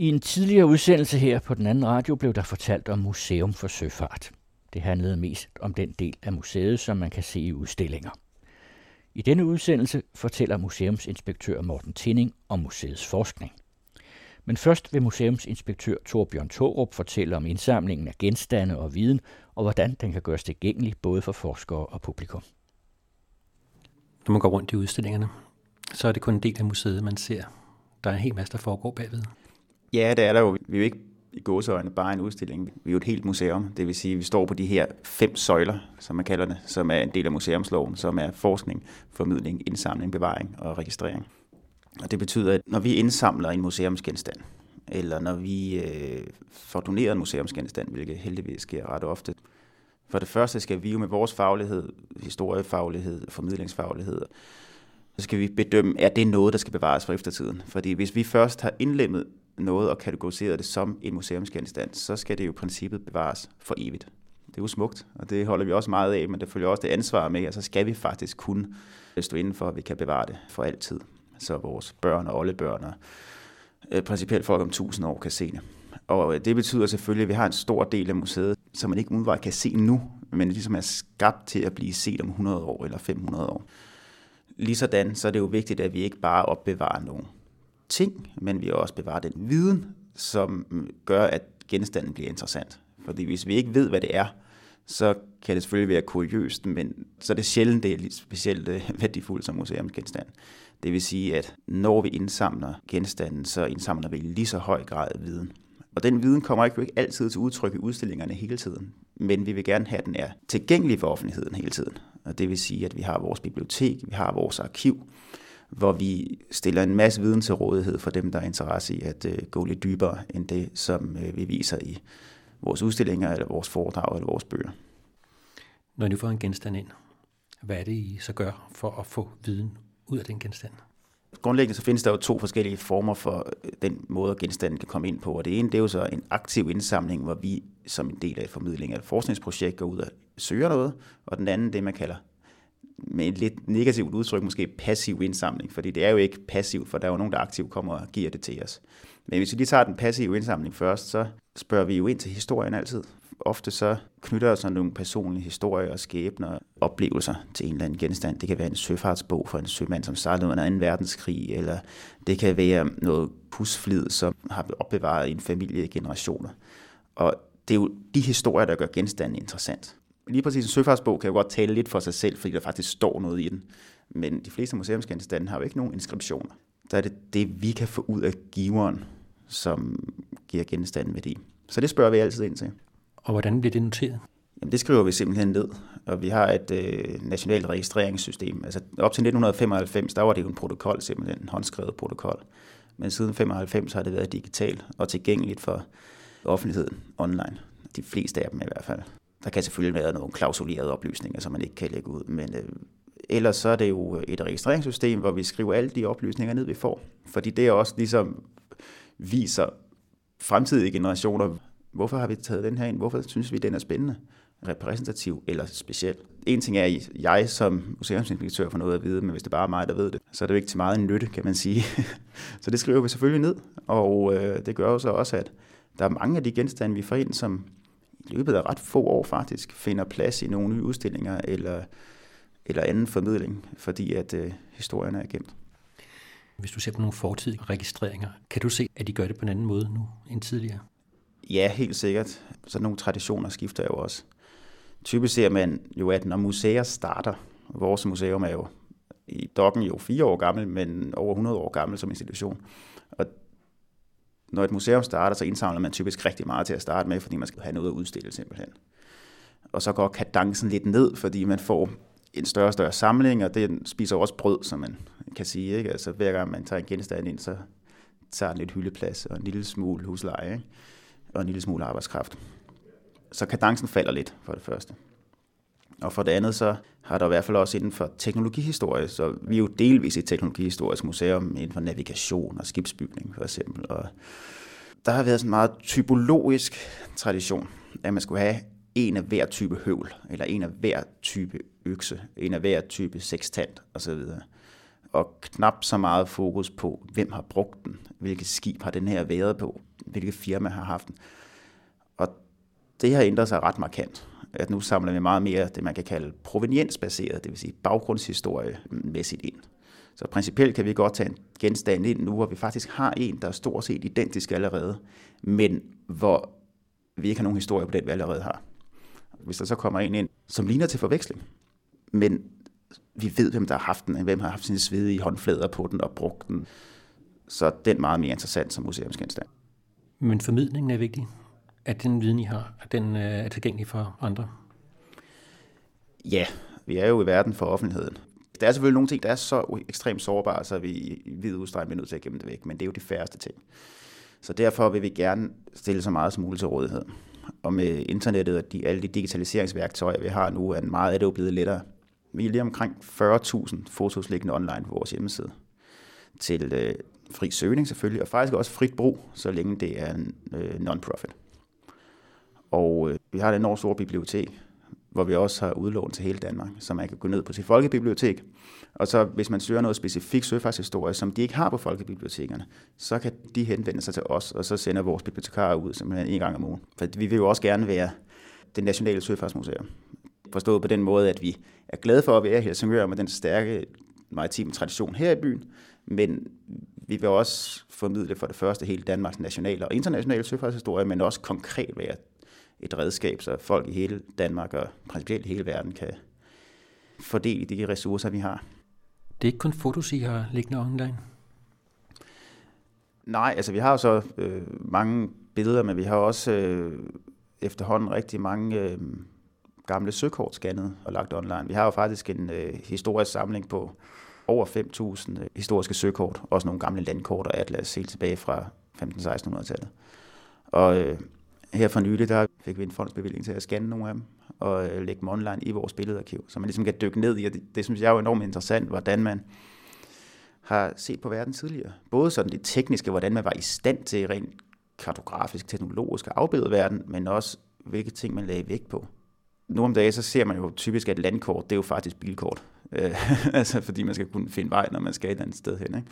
I en tidligere udsendelse her på den anden radio blev der fortalt om Museum for Søfart. Det handlede mest om den del af museet, som man kan se i udstillinger. I denne udsendelse fortæller museumsinspektør Morten Tinning om museets forskning. Men først vil museumsinspektør Torbjørn Torup fortælle om indsamlingen af genstande og viden, og hvordan den kan gøres tilgængelig både for forskere og publikum. Når man går rundt i udstillingerne, så er det kun en del af museet, man ser. Der er en hel masse, der foregår bagved. Ja, det er der jo. Vi er jo ikke i gåseøjne bare en udstilling. Vi er jo et helt museum. Det vil sige, at vi står på de her fem søjler, som man kalder det, som er en del af museumsloven, som er forskning, formidling, indsamling, bevaring og registrering. Og det betyder, at når vi indsamler en museumsgenstand, eller når vi øh, får doneret en museumsgenstand, hvilket heldigvis sker ret ofte, for det første skal vi jo med vores faglighed, historiefaglighed, formidlingsfaglighed, så skal vi bedømme, er det noget, der skal bevares for eftertiden. Fordi hvis vi først har indlemmet noget og kategoriseret det som en museumsgenstand, så skal det jo i princippet bevares for evigt. Det er jo smukt, og det holder vi også meget af, men det følger også det ansvar med, og så skal vi faktisk kun øh, stå inden for, at vi kan bevare det for altid. Så vores børn og oldebørn og øh, principielt folk om 1000 år kan se det. Og øh, det betyder selvfølgelig, at vi har en stor del af museet, som man ikke umiddelbart kan se nu, men ligesom er skabt til at blive set om 100 år eller 500 år. Ligesådan så er det jo vigtigt, at vi ikke bare opbevarer nogen ting, men vi også bevarer den viden, som gør, at genstanden bliver interessant. Fordi hvis vi ikke ved, hvad det er, så kan det selvfølgelig være kuriøst, men så er det sjældent, det er specielt øh, værdifuldt som museumsgenstand. Det vil sige, at når vi indsamler genstanden, så indsamler vi lige så høj grad viden. Og den viden kommer ikke, ikke altid til udtryk i udstillingerne hele tiden, men vi vil gerne have, at den er tilgængelig for offentligheden hele tiden. Og det vil sige, at vi har vores bibliotek, vi har vores arkiv, hvor vi stiller en masse viden til rådighed for dem, der er interesse i at øh, gå lidt dybere end det, som øh, vi viser i vores udstillinger, eller vores foredrag, eller vores bøger. Når I får en genstand ind, hvad er det, I så gør for at få viden ud af den genstand? Grundlæggende så findes der jo to forskellige former for øh, den måde, genstanden kan komme ind på. Og det ene det er jo så en aktiv indsamling, hvor vi som en del af et formidling af et forskningsprojekt går ud og søger noget. Og den anden, det man kalder med et lidt negativt udtryk, måske passiv indsamling, fordi det er jo ikke passivt, for der er jo nogen, der aktivt kommer og giver det til os. Men hvis vi lige tager den passive indsamling først, så spørger vi jo ind til historien altid. Ofte så knytter sig nogle personlige historier og skæbner og oplevelser til en eller anden genstand. Det kan være en søfartsbog for en sømand, som sejlede under 2. verdenskrig, eller det kan være noget husflid, som har blevet opbevaret i en familie i generationer. Og det er jo de historier, der gør genstanden interessant lige præcis en søfartsbog kan jo godt tale lidt for sig selv, fordi der faktisk står noget i den. Men de fleste museumsgenstande har jo ikke nogen inskriptioner. Der er det det, vi kan få ud af giveren, som giver genstanden værdi. Så det spørger vi altid ind til. Og hvordan bliver det noteret? Jamen, det skriver vi simpelthen ned. Og vi har et øh, nationalt registreringssystem. Altså op til 1995, der var det jo en protokol, simpelthen en håndskrevet protokol. Men siden 95 har det været digitalt og tilgængeligt for offentligheden online. De fleste af dem i hvert fald. Der kan selvfølgelig være nogle klausulerede oplysninger, som man ikke kan lægge ud, men øh, ellers så er det jo et registreringssystem, hvor vi skriver alle de oplysninger ned, vi får. Fordi det også ligesom viser fremtidige generationer, hvorfor har vi taget den her ind, hvorfor synes vi, den er spændende, repræsentativ eller speciel. En ting er, at jeg som museumsinspektør får noget at vide, men hvis det bare er mig, der ved det, så er det jo ikke til meget en nytte, kan man sige. så det skriver vi selvfølgelig ned, og øh, det gør jo så også, at der er mange af de genstande, vi får ind, som i løbet af ret få år faktisk finder plads i nogle nye udstillinger eller, eller anden formidling, fordi at øh, historien er gemt. Hvis du ser på nogle fortidige registreringer, kan du se, at de gør det på en anden måde nu end tidligere? Ja, helt sikkert. Så nogle traditioner skifter jo også. Typisk ser man jo, at når museer starter, vores museum er jo i Dokken jo fire år gammel, men over 100 år gammel som institution. Når et museum starter, så indsamler man typisk rigtig meget til at starte med, fordi man skal have noget at udstille simpelthen. Og så går kadencen lidt ned, fordi man får en større og større samling, og det spiser også brød, som man kan sige. Ikke? Altså hver gang man tager en genstand ind, så tager den lidt hyldeplads og en lille smule husleje, ikke? og en lille smule arbejdskraft. Så kadencen falder lidt for det første. Og for det andet, så har der i hvert fald også inden for teknologihistorie, så vi er jo delvis et teknologihistorisk museum inden for navigation og skibsbygning for eksempel. Og der har været sådan en meget typologisk tradition, at man skulle have en af hver type høvl, eller en af hver type økse, en af hver type sextant osv. Og knap så meget fokus på, hvem har brugt den, hvilket skib har den her været på. hvilket firma har haft den. Og det har ændret sig ret markant. At nu samler vi meget mere det, man kan kalde proveniensbaseret, det vil sige baggrundshistoriemæssigt ind. Så principielt kan vi godt tage en genstand ind nu, hvor vi faktisk har en, der er stort set identisk allerede, men hvor vi ikke har nogen historie på den, vi allerede har. Hvis der så kommer en ind, som ligner til forveksling, men vi ved, hvem der har haft den, hvem har haft sine svedige håndflader på den og brugt den, så den er meget mere interessant som museumsgenstand. Men formidlingen er vigtig. At den viden, I har, at den øh, er tilgængelig for andre? Ja, vi er jo i verden for offentligheden. Der er selvfølgelig nogle ting, der er så ekstremt sårbare, så vi i vid udstrækning er nødt til at gemme det væk, men det er jo de færreste ting. Så derfor vil vi gerne stille så meget som muligt til rådighed. Og med internettet og de, alle de digitaliseringsværktøjer, vi har nu, er meget af det jo blevet lettere. Vi er lige omkring 40.000 fotos liggende online på vores hjemmeside. Til øh, fri søgning selvfølgelig, og faktisk også frit brug, så længe det er en øh, non-profit. Og øh, vi har et enormt stort bibliotek, hvor vi også har udlån til hele Danmark, så man kan gå ned på sit folkebibliotek. Og så hvis man søger noget specifikt søfartshistorie, som de ikke har på folkebibliotekerne, så kan de henvende sig til os, og så sender vores bibliotekarer ud simpelthen en gang om ugen. For vi vil jo også gerne være det nationale søfartsmuseum. Forstået på den måde, at vi er glade for at være i Helsingør med den stærke maritime tradition her i byen, men vi vil også formidle for det første hele Danmarks nationale og internationale søfartshistorie, men også konkret være et redskab, så folk i hele Danmark og principielt hele verden kan fordele de ressourcer, vi har. Det er ikke kun fotos, I har liggende online? Nej, altså vi har jo så øh, mange billeder, men vi har også øh, efterhånden rigtig mange øh, gamle søkort scannet og lagt online. Vi har jo faktisk en øh, historisk samling på over 5.000 øh, historiske søkort, også nogle gamle landkort og atlas helt tilbage fra 15-1600-tallet. Og øh, her for nylig, der fik vi en fondsbevilling til at scanne nogle af dem og øh, lægge dem online i vores billedarkiv, så man ligesom kan dykke ned i, og det, det synes jeg er jo enormt interessant, hvordan man har set på verden tidligere. Både sådan det tekniske, hvordan man var i stand til rent kartografisk, teknologisk at afbilde verden, men også hvilke ting man lagde vægt på. Nu om dagen, så ser man jo typisk, at landkort, det er jo faktisk bilkort. Øh, altså fordi man skal kunne finde vej, når man skal et eller andet sted hen. Ikke?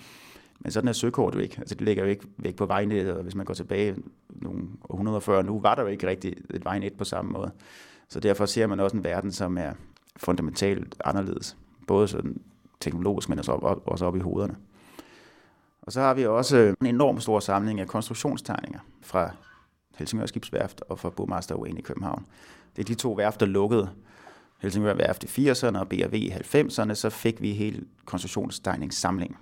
Men sådan er søkort jo ikke. Altså det ligger jo ikke væk på vejnettet, og hvis man går tilbage nogle 140 nu, var der jo ikke rigtig et vejnet på samme måde. Så derfor ser man også en verden, som er fundamentalt anderledes. Både sådan teknologisk, men også op, også op i hovederne. Og så har vi også en enorm stor samling af konstruktionstegninger fra Helsingør Skibsværft og fra Bomaster Wayne i København. Det er de to værft, der lukkede Helsingør Værft i 80'erne og BRV i 90'erne, så fik vi hele konstruktionstegningssamling.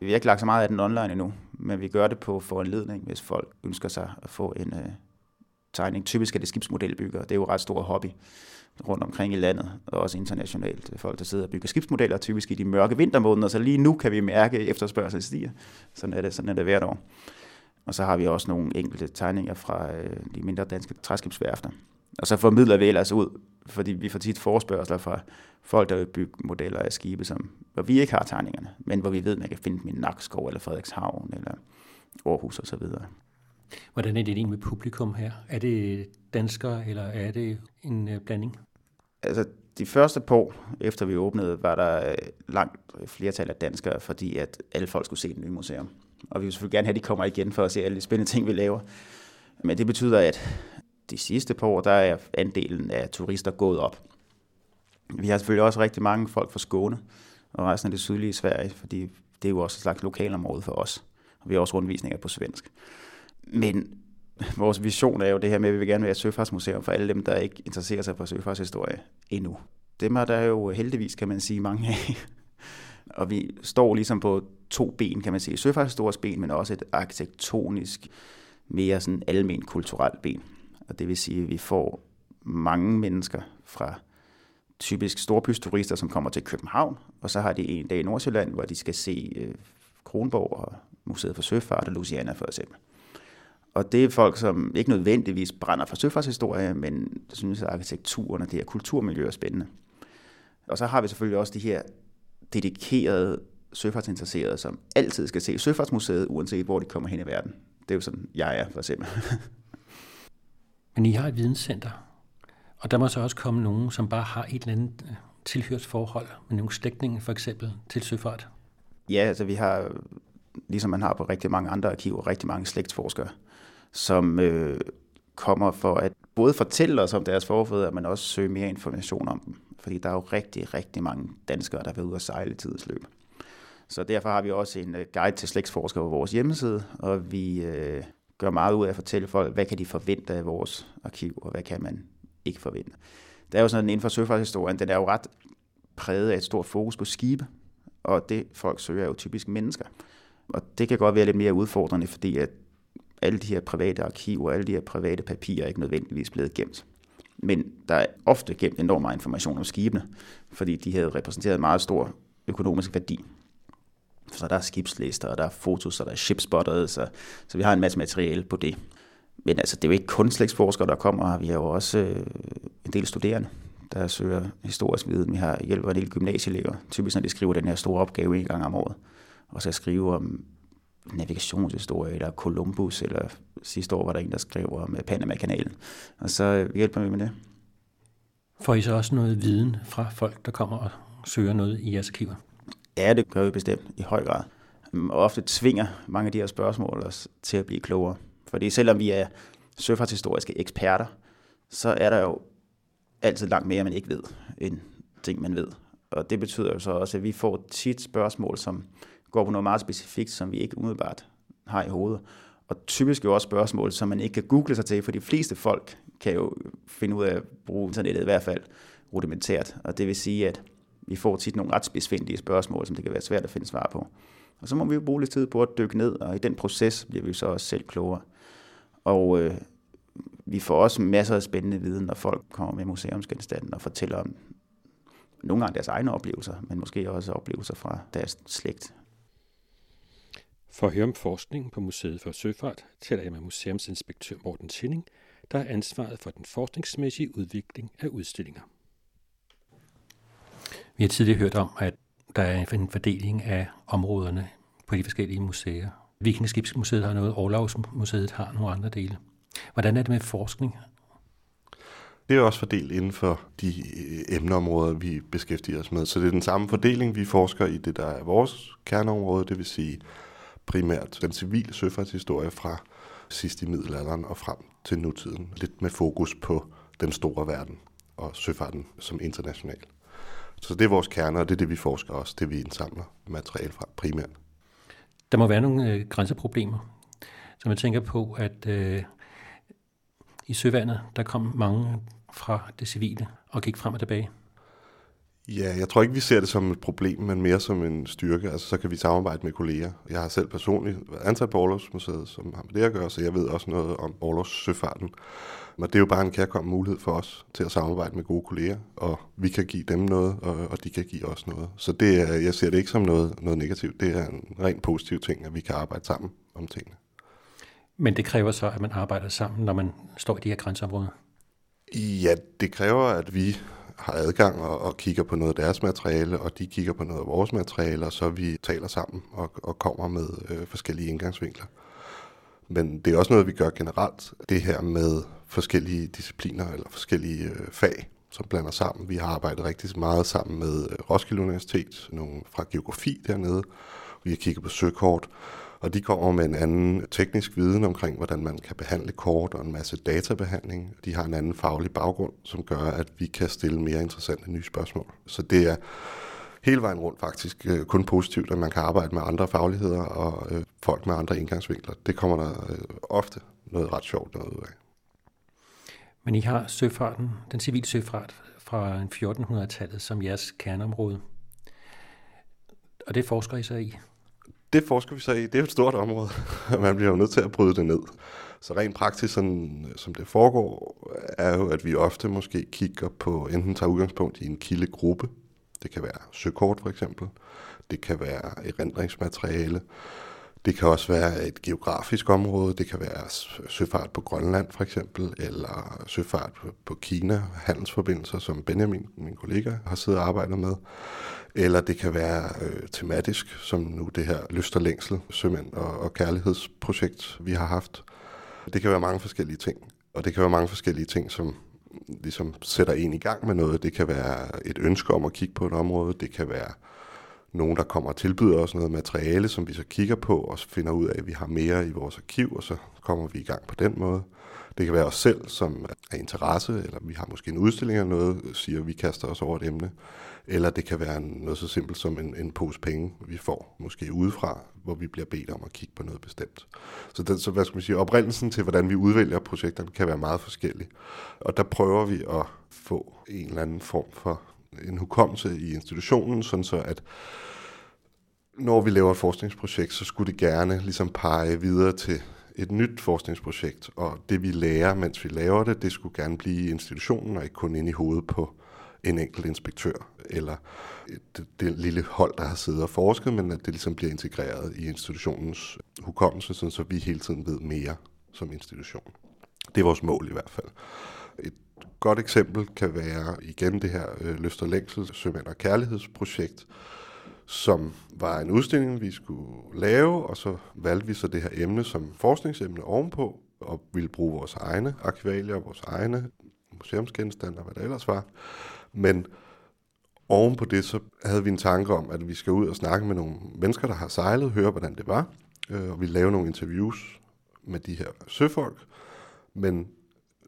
Vi har ikke lagt så meget af den online endnu, men vi gør det på foranledning, hvis folk ønsker sig at få en øh, tegning. Typisk er det skibsmodelbygger. Det er jo ret stor hobby rundt omkring i landet, og også internationalt. Folk, der sidder og bygger skibsmodeller, typisk i de mørke vintermåneder, så lige nu kan vi mærke, at efterspørgselen stiger. Sådan er det, sådan er det hvert år. Og så har vi også nogle enkelte tegninger fra øh, de mindre danske træskibsværfter. Og så formidler vi ellers ud, fordi vi får tit forspørgseler fra folk, der vil bygge modeller af skibe, som, hvor vi ikke har tegningerne, men hvor vi ved, at man kan finde dem i Nakskov eller Frederikshavn eller Aarhus osv. Hvordan er det egentlig med publikum her? Er det danskere, eller er det en øh, blanding? Altså, de første på, efter vi åbnede, var der øh, langt flertal af danskere, fordi at alle folk skulle se det nye museum. Og vi vil selvfølgelig gerne have, at de kommer igen for at se alle de spændende ting, vi laver. Men det betyder, at de sidste par år, der er andelen af turister gået op. Vi har selvfølgelig også rigtig mange folk fra Skåne og resten af det sydlige Sverige, fordi det er jo også et slags lokalområde for os. Og vi har også rundvisninger på svensk. Men vores vision er jo det her med, at vi vil gerne være et søfartsmuseum for alle dem, der ikke interesserer sig for søfartshistorie endnu. Dem er der jo heldigvis, kan man sige, mange af. Og vi står ligesom på to ben, kan man sige. Søfartshistorisk ben, men også et arkitektonisk, mere sådan almen kulturelt ben. Og det vil sige, at vi får mange mennesker fra typisk storbysturister, som kommer til København, og så har de en dag i Nordsjælland, hvor de skal se øh, Kronborg og Museet for Søfart og Louisiana for eksempel. Og det er folk, som ikke nødvendigvis brænder for søfartshistorie, men synes, at arkitekturen og det her kulturmiljø er spændende. Og så har vi selvfølgelig også de her dedikerede søfartsinteresserede, som altid skal se Søfartsmuseet, uanset hvor de kommer hen i verden. Det er jo sådan, jeg er for eksempel. Men I har et videnscenter, og der må så også komme nogen, som bare har et eller andet øh, tilhørsforhold, med nogle slægtninge for eksempel til søfart. Ja, altså vi har, ligesom man har på rigtig mange andre arkiver, rigtig mange slægtsforskere. som øh, kommer for at både fortælle os om deres forfædre, men også søge mere information om dem. Fordi der er jo rigtig, rigtig mange danskere, der vil ud og sejle i tidens løb. Så derfor har vi også en øh, guide til slægtsforskere på vores hjemmeside, og vi øh, gør meget ud af at fortælle folk, hvad kan de forvente af vores arkiv, og hvad kan man ikke forvente. Der er jo sådan inden for søfartshistorien, den er jo ret præget af et stort fokus på skibe, og det folk søger er jo typisk mennesker. Og det kan godt være lidt mere udfordrende, fordi at alle de her private arkiver, alle de her private papirer er ikke nødvendigvis blevet gemt. Men der er ofte gemt enormt meget information om skibene, fordi de havde repræsenteret en meget stor økonomisk værdi. Så der er skibslister, og der er fotos, og der er shipspotters, så, så vi har en masse materiale på det. Men altså, det er jo ikke kun slægtsforskere, der kommer, vi har jo også øh, en del studerende, der søger historisk viden. Vi har hjælp af en del gymnasieelever, typisk når de skriver den her store opgave en gang om året. Og så skrive om navigationshistorie, eller Columbus, eller sidste år var der en, der skrev om øh, Panama-kanalen. Og så øh, hjælper vi med det. Får I så også noget viden fra folk, der kommer og søger noget i jeres arkiver? Ja, det gør vi bestemt i høj grad. Øhm, og ofte tvinger mange af de her spørgsmål os til at blive klogere. Fordi selvom vi er søfartshistoriske eksperter, så er der jo altid langt mere, man ikke ved, end ting, man ved. Og det betyder jo så også, at vi får tit spørgsmål, som går på noget meget specifikt, som vi ikke umiddelbart har i hovedet. Og typisk jo også spørgsmål, som man ikke kan google sig til, for de fleste folk kan jo finde ud af at bruge internettet i hvert fald rudimentært. Og det vil sige, at vi får tit nogle ret spidsfindige spørgsmål, som det kan være svært at finde svar på. Og så må vi jo bruge lidt tid på at dykke ned, og i den proces bliver vi så også selv klogere. Og øh, vi får også masser af spændende viden, når folk kommer med museumsgenstanden og fortæller om nogle gange deres egne oplevelser, men måske også oplevelser fra deres slægt. For at høre om forskningen på Museet for Søfart, taler jeg med museumsinspektør Morten Tinning, der er ansvaret for den forskningsmæssige udvikling af udstillinger. Vi har tidligere hørt om, at der er en fordeling af områderne på de forskellige museer. Vikingeskibsmuseet har noget, Årlavsmuseet har nogle andre dele. Hvordan er det med forskning? Det er også fordelt inden for de øh, emneområder, vi beskæftiger os med. Så det er den samme fordeling, vi forsker i det, der er vores kerneområde, det vil sige primært den civile søfartshistorie fra sidst i middelalderen og frem til nutiden. Lidt med fokus på den store verden og søfarten som international. Så det er vores kerne, og det er det, vi forsker også, det vi indsamler materiale fra primært. Der må være nogle øh, grænseproblemer. Så man tænker på, at øh, i søvandet, der kom mange fra det civile og gik frem og tilbage. Ja, jeg tror ikke, vi ser det som et problem, men mere som en styrke. Altså, så kan vi samarbejde med kolleger. Jeg har selv personligt været ansat på Aarhus som har med det at gøre, så jeg ved også noget om Aarhus søfarten. Men det er jo bare en kærkommen mulighed for os til at samarbejde med gode kolleger, og vi kan give dem noget, og, og de kan give os noget. Så det er, jeg ser det ikke som noget, noget negativt. Det er en rent positiv ting, at vi kan arbejde sammen om tingene. Men det kræver så, at man arbejder sammen, når man står i de her grænseområder? Ja, det kræver, at vi har adgang og, og kigger på noget af deres materiale, og de kigger på noget af vores materiale, og så vi taler sammen og, og kommer med øh, forskellige indgangsvinkler. Men det er også noget, vi gør generelt. Det her med forskellige discipliner eller forskellige øh, fag, som blander sammen. Vi har arbejdet rigtig meget sammen med øh, Roskilde Universitet, nogle fra geografi dernede. Vi har kigget på søkort, og de kommer med en anden teknisk viden omkring, hvordan man kan behandle kort og en masse databehandling. De har en anden faglig baggrund, som gør, at vi kan stille mere interessante nye spørgsmål. Så det er hele vejen rundt faktisk øh, kun positivt, at man kan arbejde med andre fagligheder og øh, folk med andre indgangsvinkler. Det kommer der øh, ofte noget ret sjovt noget ud af. Men I har søfarten, den civile søfart fra 1400-tallet som jeres kerneområde. Og det forsker I så i? Det forsker vi så i. Det er et stort område. Man bliver jo nødt til at bryde det ned. Så rent praktisk, sådan, som det foregår, er jo, at vi ofte måske kigger på, enten tager udgangspunkt i en kildegruppe. Det kan være søkort for eksempel. Det kan være erindringsmateriale. Det kan også være et geografisk område. Det kan være søfart på Grønland for eksempel, eller søfart på Kina, handelsforbindelser, som Benjamin, min kollega, har siddet og arbejdet med. Eller det kan være øh, tematisk, som nu det her Lyst og Længsel, sømænd og, og kærlighedsprojekt, vi har haft. Det kan være mange forskellige ting. Og det kan være mange forskellige ting, som ligesom sætter en i gang med noget. Det kan være et ønske om at kigge på et område. Det kan være nogen, der kommer og tilbyder os noget materiale, som vi så kigger på og finder ud af, at vi har mere i vores arkiv, og så kommer vi i gang på den måde. Det kan være os selv, som er interesse, eller vi har måske en udstilling eller noget, siger, at vi kaster os over et emne. Eller det kan være noget så simpelt som en, en pose penge, vi får måske udefra, hvor vi bliver bedt om at kigge på noget bestemt. Så, den, så hvad skal man sige, oprindelsen til, hvordan vi udvælger projekterne, kan være meget forskellig. Og der prøver vi at få en eller anden form for en hukommelse i institutionen, sådan så at når vi laver et forskningsprojekt, så skulle det gerne ligesom pege videre til et nyt forskningsprojekt, og det vi lærer, mens vi laver det, det skulle gerne blive i institutionen, og ikke kun ind i hovedet på en enkelt inspektør, eller det, det lille hold, der har siddet og forsket, men at det ligesom bliver integreret i institutionens hukommelse, sådan så vi hele tiden ved mere som institution. Det er vores mål i hvert fald. Et godt eksempel kan være igen det her øh, Løfter Længsel Sømænd og Kærlighedsprojekt, som var en udstilling, vi skulle lave, og så valgte vi så det her emne som forskningsemne ovenpå, og ville bruge vores egne arkivalier, vores egne museumsgenstande og hvad der ellers var. Men oven på det, så havde vi en tanke om, at vi skal ud og snakke med nogle mennesker, der har sejlet, høre, hvordan det var, øh, og vi lave nogle interviews med de her søfolk. Men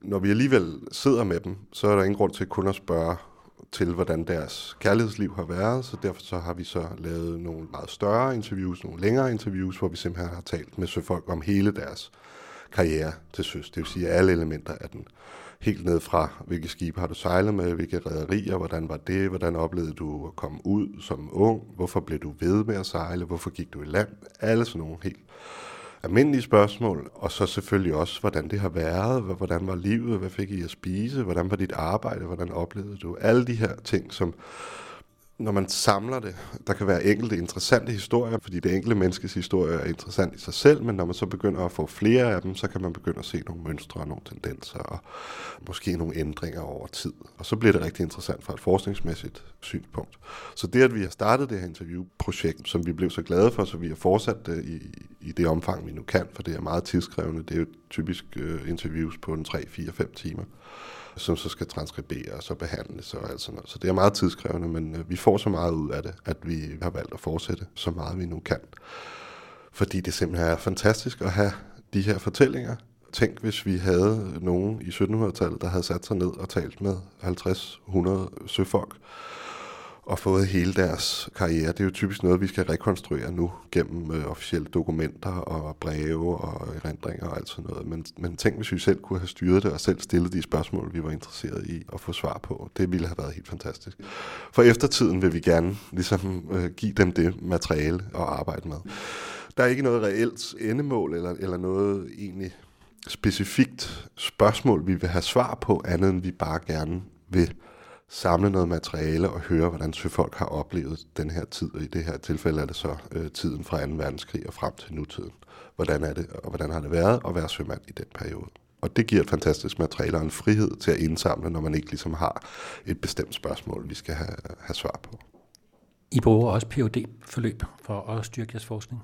når vi alligevel sidder med dem, så er der ingen grund til kun at spørge til, hvordan deres kærlighedsliv har været, så derfor så har vi så lavet nogle meget større interviews, nogle længere interviews, hvor vi simpelthen har talt med søfolk om hele deres karriere til søs. Det vil sige alle elementer af den. Helt ned fra, hvilke skibe har du sejlet med, hvilke rædderier, hvordan var det, hvordan oplevede du at komme ud som ung, hvorfor blev du ved med at sejle, hvorfor gik du i land, alle sådan nogle helt almindelige spørgsmål, og så selvfølgelig også, hvordan det har været, hvordan var livet, hvad fik I at spise, hvordan var dit arbejde, hvordan oplevede du alle de her ting, som når man samler det, der kan være enkelte interessante historier, fordi det enkelte menneskes historie er interessant i sig selv, men når man så begynder at få flere af dem, så kan man begynde at se nogle mønstre og nogle tendenser, og måske nogle ændringer over tid. Og så bliver det rigtig interessant fra et forskningsmæssigt synspunkt. Så det, at vi har startet det her interviewprojekt, som vi blev så glade for, så vi har fortsat det i, i det omfang, vi nu kan, for det er meget tidskrævende. Det er jo typisk øh, interviews på en 3, 4, 5 timer som så skal transkriberes og behandles og alt sådan noget. Så det er meget tidskrævende, men øh, vi får så meget ud af det, at vi har valgt at fortsætte så meget vi nu kan. Fordi det simpelthen er fantastisk at have de her fortællinger. Tænk, hvis vi havde nogen i 1700-tallet, der havde sat sig ned og talt med 50-100 søfolk, og fået hele deres karriere. Det er jo typisk noget, vi skal rekonstruere nu gennem øh, officielle dokumenter og breve og erindringer og alt sådan noget. Men, men tænk, hvis vi selv kunne have styret det og selv stillet de spørgsmål, vi var interesseret i at få svar på. Det ville have været helt fantastisk. For eftertiden vil vi gerne ligesom øh, give dem det materiale at arbejde med. Der er ikke noget reelt endemål eller, eller noget egentlig specifikt spørgsmål, vi vil have svar på, andet end vi bare gerne vil samle noget materiale og høre, hvordan søfolk har oplevet den her tid, og i det her tilfælde er det så øh, tiden fra 2. verdenskrig og frem til nutiden. Hvordan er det, og hvordan har det været at være sømand i den periode? Og det giver et fantastisk materiale og en frihed til at indsamle, når man ikke ligesom har et bestemt spørgsmål, vi skal have, have svar på. I bruger også phd forløb for at styrke jeres forskning?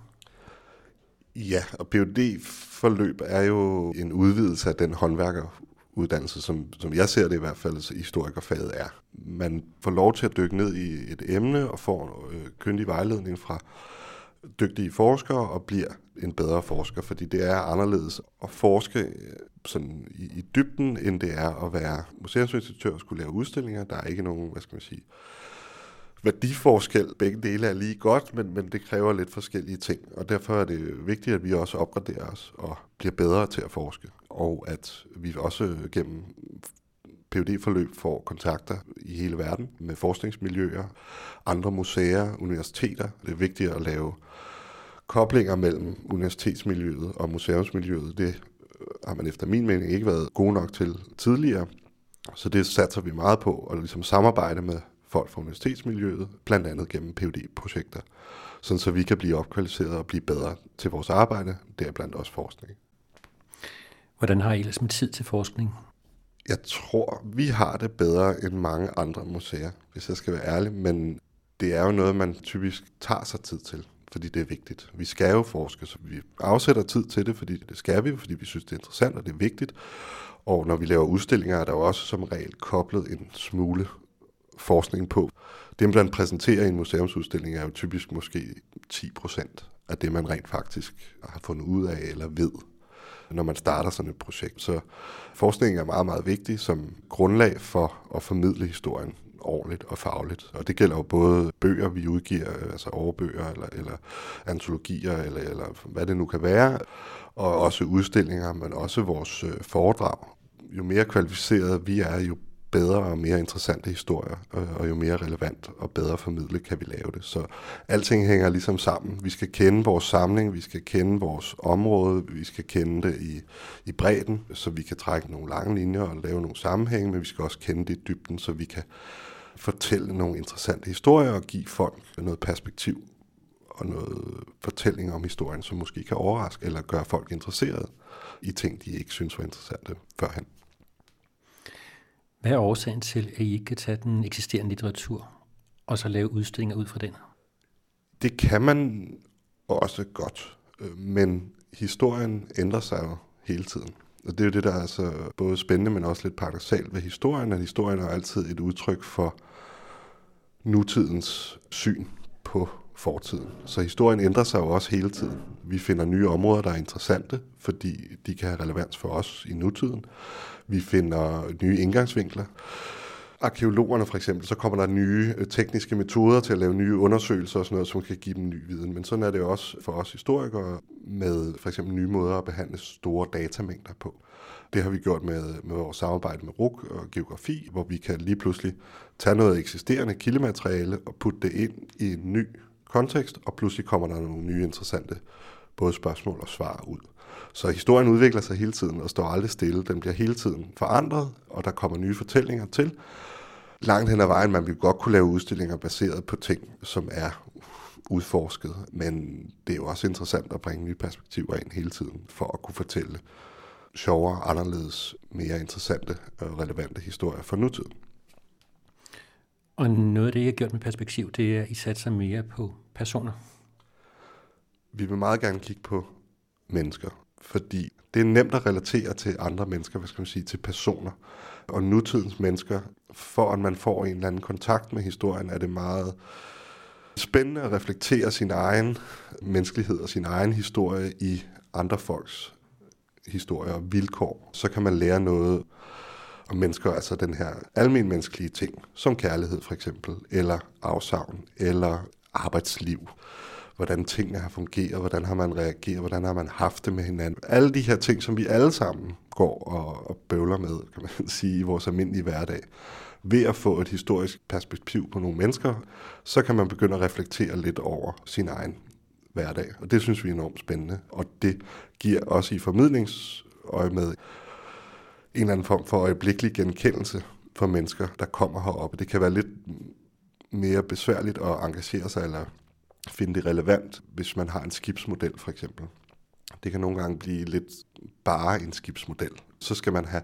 Ja, og phd forløb er jo en udvidelse af den håndværker uddannelse, som, som jeg ser det i hvert fald, så historikerfaget er. Man får lov til at dykke ned i et emne og får øh, kyndig vejledning fra dygtige forskere og bliver en bedre forsker, fordi det er anderledes at forske øh, sådan i, i dybden, end det er at være museumsinstitutør og skulle lave udstillinger. Der er ikke nogen, hvad skal man sige, værdiforskel. Begge dele er lige godt, men, men det kræver lidt forskellige ting. Og derfor er det vigtigt, at vi også opgraderer os og bliver bedre til at forske. Og at vi også gennem phd forløb får kontakter i hele verden med forskningsmiljøer, andre museer, universiteter. Det er vigtigt at lave koblinger mellem universitetsmiljøet og museumsmiljøet. Det har man efter min mening ikke været god nok til tidligere. Så det satser vi meget på, at ligesom samarbejde med folk fra universitetsmiljøet, blandt andet gennem phd projekter sådan så vi kan blive opkvalificeret og blive bedre til vores arbejde, deriblandt også forskning. Hvordan har I ellers med tid til forskning? Jeg tror, vi har det bedre end mange andre museer, hvis jeg skal være ærlig, men det er jo noget, man typisk tager sig tid til, fordi det er vigtigt. Vi skal jo forske, så vi afsætter tid til det, fordi det skal vi, fordi vi synes, det er interessant og det er vigtigt. Og når vi laver udstillinger, er der jo også som regel koblet en smule forskning på. Det, man præsenterer i en museumsudstilling, er jo typisk måske 10 procent af det, man rent faktisk har fundet ud af eller ved, når man starter sådan et projekt. Så forskningen er meget, meget vigtig som grundlag for at formidle historien ordentligt og fagligt. Og det gælder jo både bøger, vi udgiver, øh, altså overbøger eller, eller antologier, eller, eller hvad det nu kan være, og også udstillinger, men også vores øh, foredrag. Jo mere kvalificeret vi er, jo bedre og mere interessante historier, øh, og jo mere relevant og bedre formidlet kan vi lave det. Så alting hænger ligesom sammen. Vi skal kende vores samling, vi skal kende vores område, vi skal kende det i, i bredden, så vi kan trække nogle lange linjer og lave nogle sammenhænge, men vi skal også kende det i dybden, så vi kan fortælle nogle interessante historier og give folk noget perspektiv og noget fortælling om historien, som måske kan overraske eller gøre folk interesserede i ting, de ikke synes var interessante førhen. Hvad er årsagen til, at I ikke kan tage den eksisterende litteratur og så lave udstillinger ud fra den? Det kan man også godt, øh, men historien ændrer sig jo hele tiden. Og det er jo det, der er altså både spændende, men også lidt paradoxalt ved historien, at historien er altid et udtryk for nutidens syn på fortiden. Så historien ændrer sig jo også hele tiden. Vi finder nye områder, der er interessante, fordi de kan have relevans for os i nutiden. Vi finder nye indgangsvinkler. Arkeologerne for eksempel, så kommer der nye øh, tekniske metoder til at lave nye undersøgelser og sådan noget, som kan give dem ny viden. Men sådan er det også for os historikere med for eksempel nye måder at behandle store datamængder på. Det har vi gjort med, med vores samarbejde med RUK og geografi, hvor vi kan lige pludselig tage noget eksisterende kildemateriale og putte det ind i en ny kontekst, og pludselig kommer der nogle nye interessante både spørgsmål og svar ud. Så historien udvikler sig hele tiden og står aldrig stille. Den bliver hele tiden forandret, og der kommer nye fortællinger til. Langt hen ad vejen, man vil godt kunne lave udstillinger baseret på ting, som er udforsket, men det er jo også interessant at bringe nye perspektiver ind hele tiden, for at kunne fortælle sjovere, anderledes, mere interessante og relevante historier for nutiden. Og noget af det, jeg har gjort med perspektiv, det er, at I satser mere på personer. Vi vil meget gerne kigge på mennesker, fordi det er nemt at relatere til andre mennesker, hvad skal man sige, til personer. Og nutidens mennesker, for at man får en eller anden kontakt med historien, er det meget spændende at reflektere sin egen menneskelighed og sin egen historie i andre folks historie og vilkår. Så kan man lære noget om mennesker, altså den her almen menneskelige ting, som kærlighed for eksempel, eller afsavn, eller arbejdsliv hvordan tingene har fungeret, hvordan har man reageret, hvordan har man haft det med hinanden. Alle de her ting, som vi alle sammen går og, og bøvler med, kan man sige, i vores almindelige hverdag. Ved at få et historisk perspektiv på nogle mennesker, så kan man begynde at reflektere lidt over sin egen hverdag. Og det synes vi er enormt spændende. Og det giver også i formidlingsøje med en eller anden form for øjeblikkelig genkendelse for mennesker, der kommer heroppe. Det kan være lidt mere besværligt at engagere sig eller finde det relevant, hvis man har en skibsmodel for eksempel. Det kan nogle gange blive lidt bare en skibsmodel. Så skal man have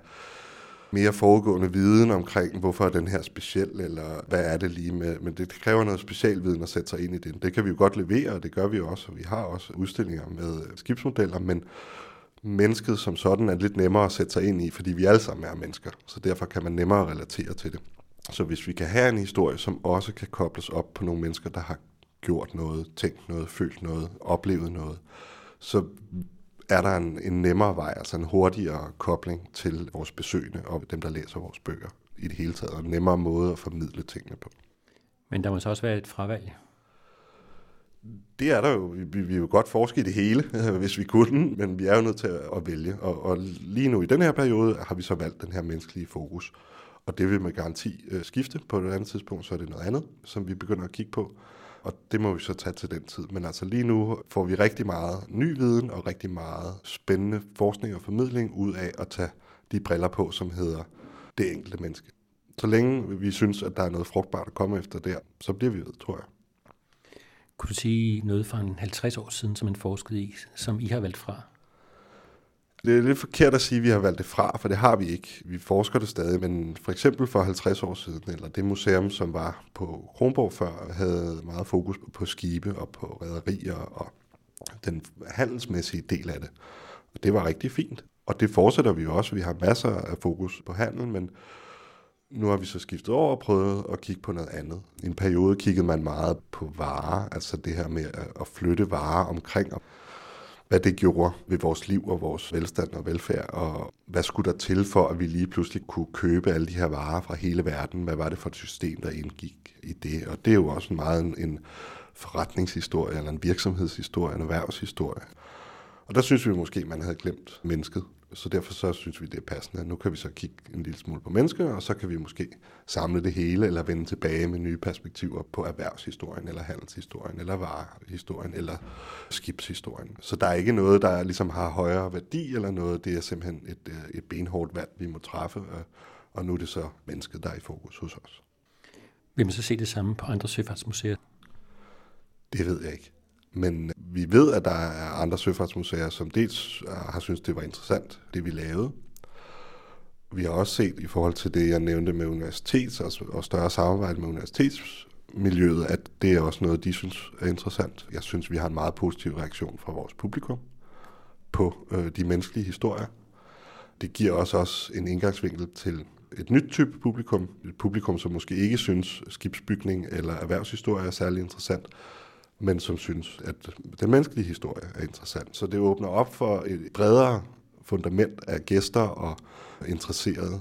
mere foregående viden omkring, hvorfor er den her speciel, eller hvad er det lige med, men det kræver noget specialviden at sætte sig ind i den. Det kan vi jo godt levere, og det gør vi også, og vi har også udstillinger med skibsmodeller, men mennesket som sådan er lidt nemmere at sætte sig ind i, fordi vi alle sammen er mennesker, så derfor kan man nemmere relatere til det. Så hvis vi kan have en historie, som også kan kobles op på nogle mennesker, der har gjort noget, tænkt noget, følt noget, oplevet noget, så er der en, en nemmere vej, altså en hurtigere kobling til vores besøgende og dem, der læser vores bøger i det hele taget, og en nemmere måde at formidle tingene på. Men der må så også være et fravalg. Det er der jo. Vi, vi vil jo godt forske i det hele, hvis vi kunne, men vi er jo nødt til at vælge. Og, og lige nu i den her periode har vi så valgt den her menneskelige fokus. Og det vil med garanti øh, skifte på et andet tidspunkt, så er det noget andet, som vi begynder at kigge på og det må vi så tage til den tid. Men altså lige nu får vi rigtig meget ny viden og rigtig meget spændende forskning og formidling ud af at tage de briller på, som hedder det enkelte menneske. Så længe vi synes, at der er noget frugtbart at komme efter der, så bliver vi ved, tror jeg. Kunne du sige noget fra en 50 år siden, som en forskede i, som I har valgt fra? Det er lidt forkert at sige, at vi har valgt det fra, for det har vi ikke. Vi forsker det stadig, men for eksempel for 50 år siden, eller det museum, som var på Kronborg før, havde meget fokus på skibe og på rædderier og den handelsmæssige del af det. Og det var rigtig fint. Og det fortsætter vi også. Vi har masser af fokus på handel, men nu har vi så skiftet over og prøvet at kigge på noget andet. I en periode kiggede man meget på varer, altså det her med at flytte varer omkring, og hvad det gjorde ved vores liv og vores velstand og velfærd, og hvad skulle der til for, at vi lige pludselig kunne købe alle de her varer fra hele verden? Hvad var det for et system, der indgik i det? Og det er jo også meget en, en forretningshistorie, eller en virksomhedshistorie, en erhvervshistorie. Og der synes vi måske, man havde glemt mennesket. Så derfor så synes vi, det er passende. Nu kan vi så kigge en lille smule på mennesker, og så kan vi måske samle det hele, eller vende tilbage med nye perspektiver på erhvervshistorien, eller handelshistorien, eller varehistorien, eller skibshistorien. Så der er ikke noget, der ligesom har højere værdi, eller noget. Det er simpelthen et, øh, et benhårdt valg, vi må træffe, og nu er det så mennesket, der er i fokus hos os. Vil man så se det samme på andre søfartsmuseer? Det ved jeg ikke. Men vi ved, at der er andre søfartsmuseer, som dels øh, har synes det var interessant, det vi lavede. Vi har også set i forhold til det, jeg nævnte med universitets og større samarbejde med universitetsmiljøet, at det er også noget, de synes er interessant. Jeg synes, vi har en meget positiv reaktion fra vores publikum på øh, de menneskelige historier. Det giver os også en indgangsvinkel til et nyt type publikum. Et publikum, som måske ikke synes skibsbygning eller erhvervshistorie er særlig interessant, men som synes, at den menneskelige historie er interessant. Så det åbner op for et bredere fundament af gæster og interesserede.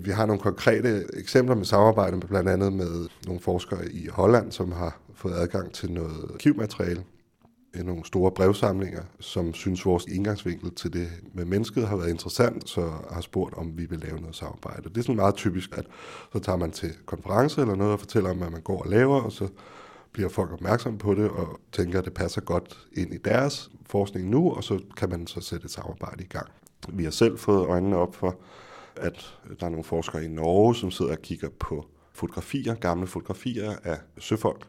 Vi har nogle konkrete eksempler med samarbejde med blandt andet med nogle forskere i Holland, som har fået adgang til noget arkivmateriale, nogle store brevsamlinger, som synes vores indgangsvinkel til det med mennesket har været interessant, så har spurgt, om vi vil lave noget samarbejde. Det er sådan meget typisk, at så tager man til konference eller noget og fortæller om, hvad man går og laver, og så bliver folk opmærksomme på det og tænker, at det passer godt ind i deres forskning nu, og så kan man så sætte et samarbejde i gang. Vi har selv fået øjnene op for, at der er nogle forskere i Norge, som sidder og kigger på fotografier, gamle fotografier af søfolk,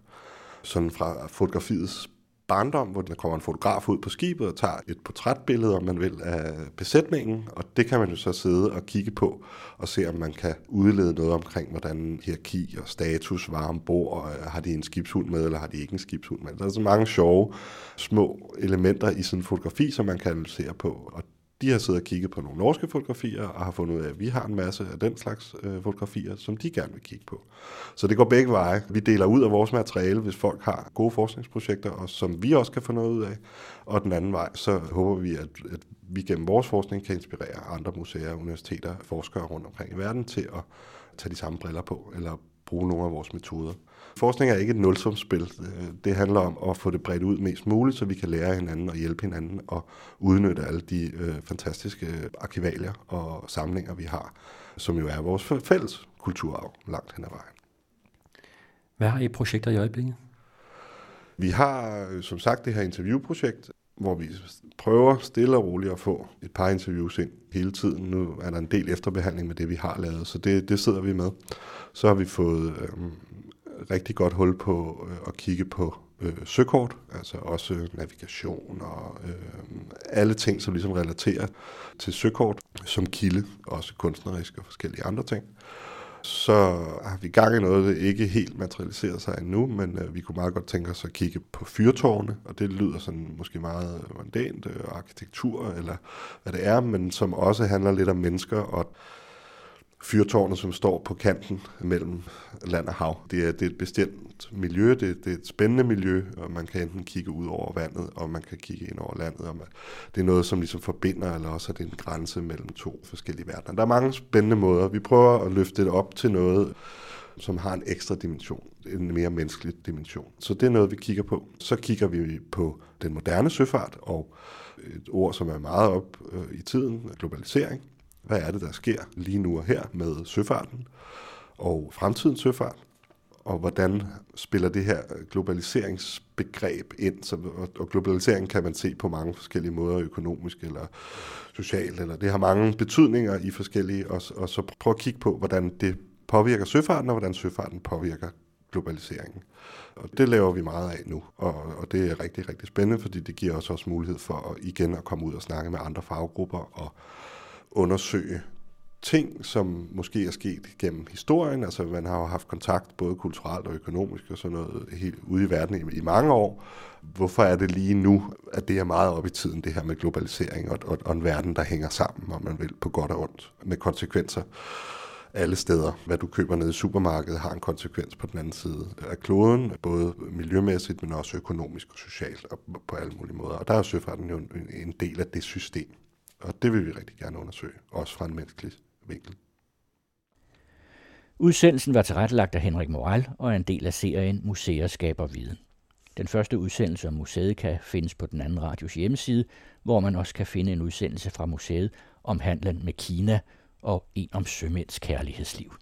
sådan fra fotografiets barndom, hvor der kommer en fotograf ud på skibet og tager et portrætbillede, om man vil, af besætningen, og det kan man jo så sidde og kigge på og se, om man kan udlede noget omkring, hvordan hierarki og status var ombord, og øh, har de en skibshund med, eller har de ikke en skibshund med. Altså, der er så mange sjove, små elementer i sådan en fotografi, som man kan analysere på, og de har siddet og kigget på nogle norske fotografier, og har fundet ud af, at vi har en masse af den slags øh, fotografier, som de gerne vil kigge på. Så det går begge veje. Vi deler ud af vores materiale, hvis folk har gode forskningsprojekter, og som vi også kan få noget ud af. Og den anden vej, så håber vi, at, at vi gennem vores forskning kan inspirere andre museer, universiteter, forskere rundt omkring i verden til at tage de samme briller på, eller bruge nogle af vores metoder. Forskning er ikke et nulsumsspil. Det handler om at få det bredt ud mest muligt, så vi kan lære hinanden og hjælpe hinanden og udnytte alle de øh, fantastiske arkivalier og samlinger, vi har, som jo er vores fælles kulturarv langt hen ad vejen. Hvad har I projekter i øjeblikket? Vi har øh, som sagt det her interviewprojekt, hvor vi prøver stille og roligt at få et par interviews ind hele tiden. Nu er der en del efterbehandling med det, vi har lavet, så det, det sidder vi med. Så har vi fået øh, rigtig godt hul på øh, at kigge på øh, søkort, altså også øh, navigation og øh, alle ting, som ligesom relaterer til søkort som kilde, også kunstneriske og forskellige andre ting. Så har vi gang i noget, der ikke helt materialiseret sig endnu, men øh, vi kunne meget godt tænke os at kigge på fyrtårne, og det lyder sådan måske meget mondant, øh, arkitektur eller hvad det er, men som også handler lidt om mennesker og fyrtårnet, som står på kanten mellem land og hav. Det er, det er et bestemt miljø, det, det er et spændende miljø, og man kan enten kigge ud over vandet, og man kan kigge ind over landet. Og man, det er noget, som ligesom forbinder, eller også er det en grænse mellem to forskellige verdener. Der er mange spændende måder. Vi prøver at løfte det op til noget, som har en ekstra dimension, en mere menneskelig dimension. Så det er noget, vi kigger på. Så kigger vi på den moderne søfart, og et ord, som er meget op øh, i tiden, globalisering. Hvad er det, der sker lige nu og her med søfarten og fremtidens søfart? Og hvordan spiller det her globaliseringsbegreb ind? Så, og globalisering kan man se på mange forskellige måder, økonomisk eller socialt, eller det har mange betydninger i forskellige, og, og så prøv at kigge på, hvordan det påvirker søfarten, og hvordan søfarten påvirker globaliseringen. Og det laver vi meget af nu, og, og det er rigtig, rigtig spændende, fordi det giver os også mulighed for at, igen at komme ud og snakke med andre faggrupper og undersøge ting, som måske er sket gennem historien. Altså man har jo haft kontakt både kulturelt og økonomisk og sådan noget helt ude i verden i, i mange år. Hvorfor er det lige nu, at det er meget op i tiden, det her med globalisering og, og, og en verden, der hænger sammen, om man vil, på godt og ondt, med konsekvenser alle steder. Hvad du køber nede i supermarkedet har en konsekvens på den anden side af kloden, både miljømæssigt, men også økonomisk og socialt og på alle mulige måder. Og der er søfarten jo en del af det system. Og det vil vi rigtig gerne undersøge, også fra en menneskelig vinkel. Udsendelsen var tilrettelagt af Henrik Moral og er en del af serien Museer skaber viden. Den første udsendelse om museet kan findes på den anden radios hjemmeside, hvor man også kan finde en udsendelse fra museet om handlen med Kina og en om sømænds kærlighedsliv.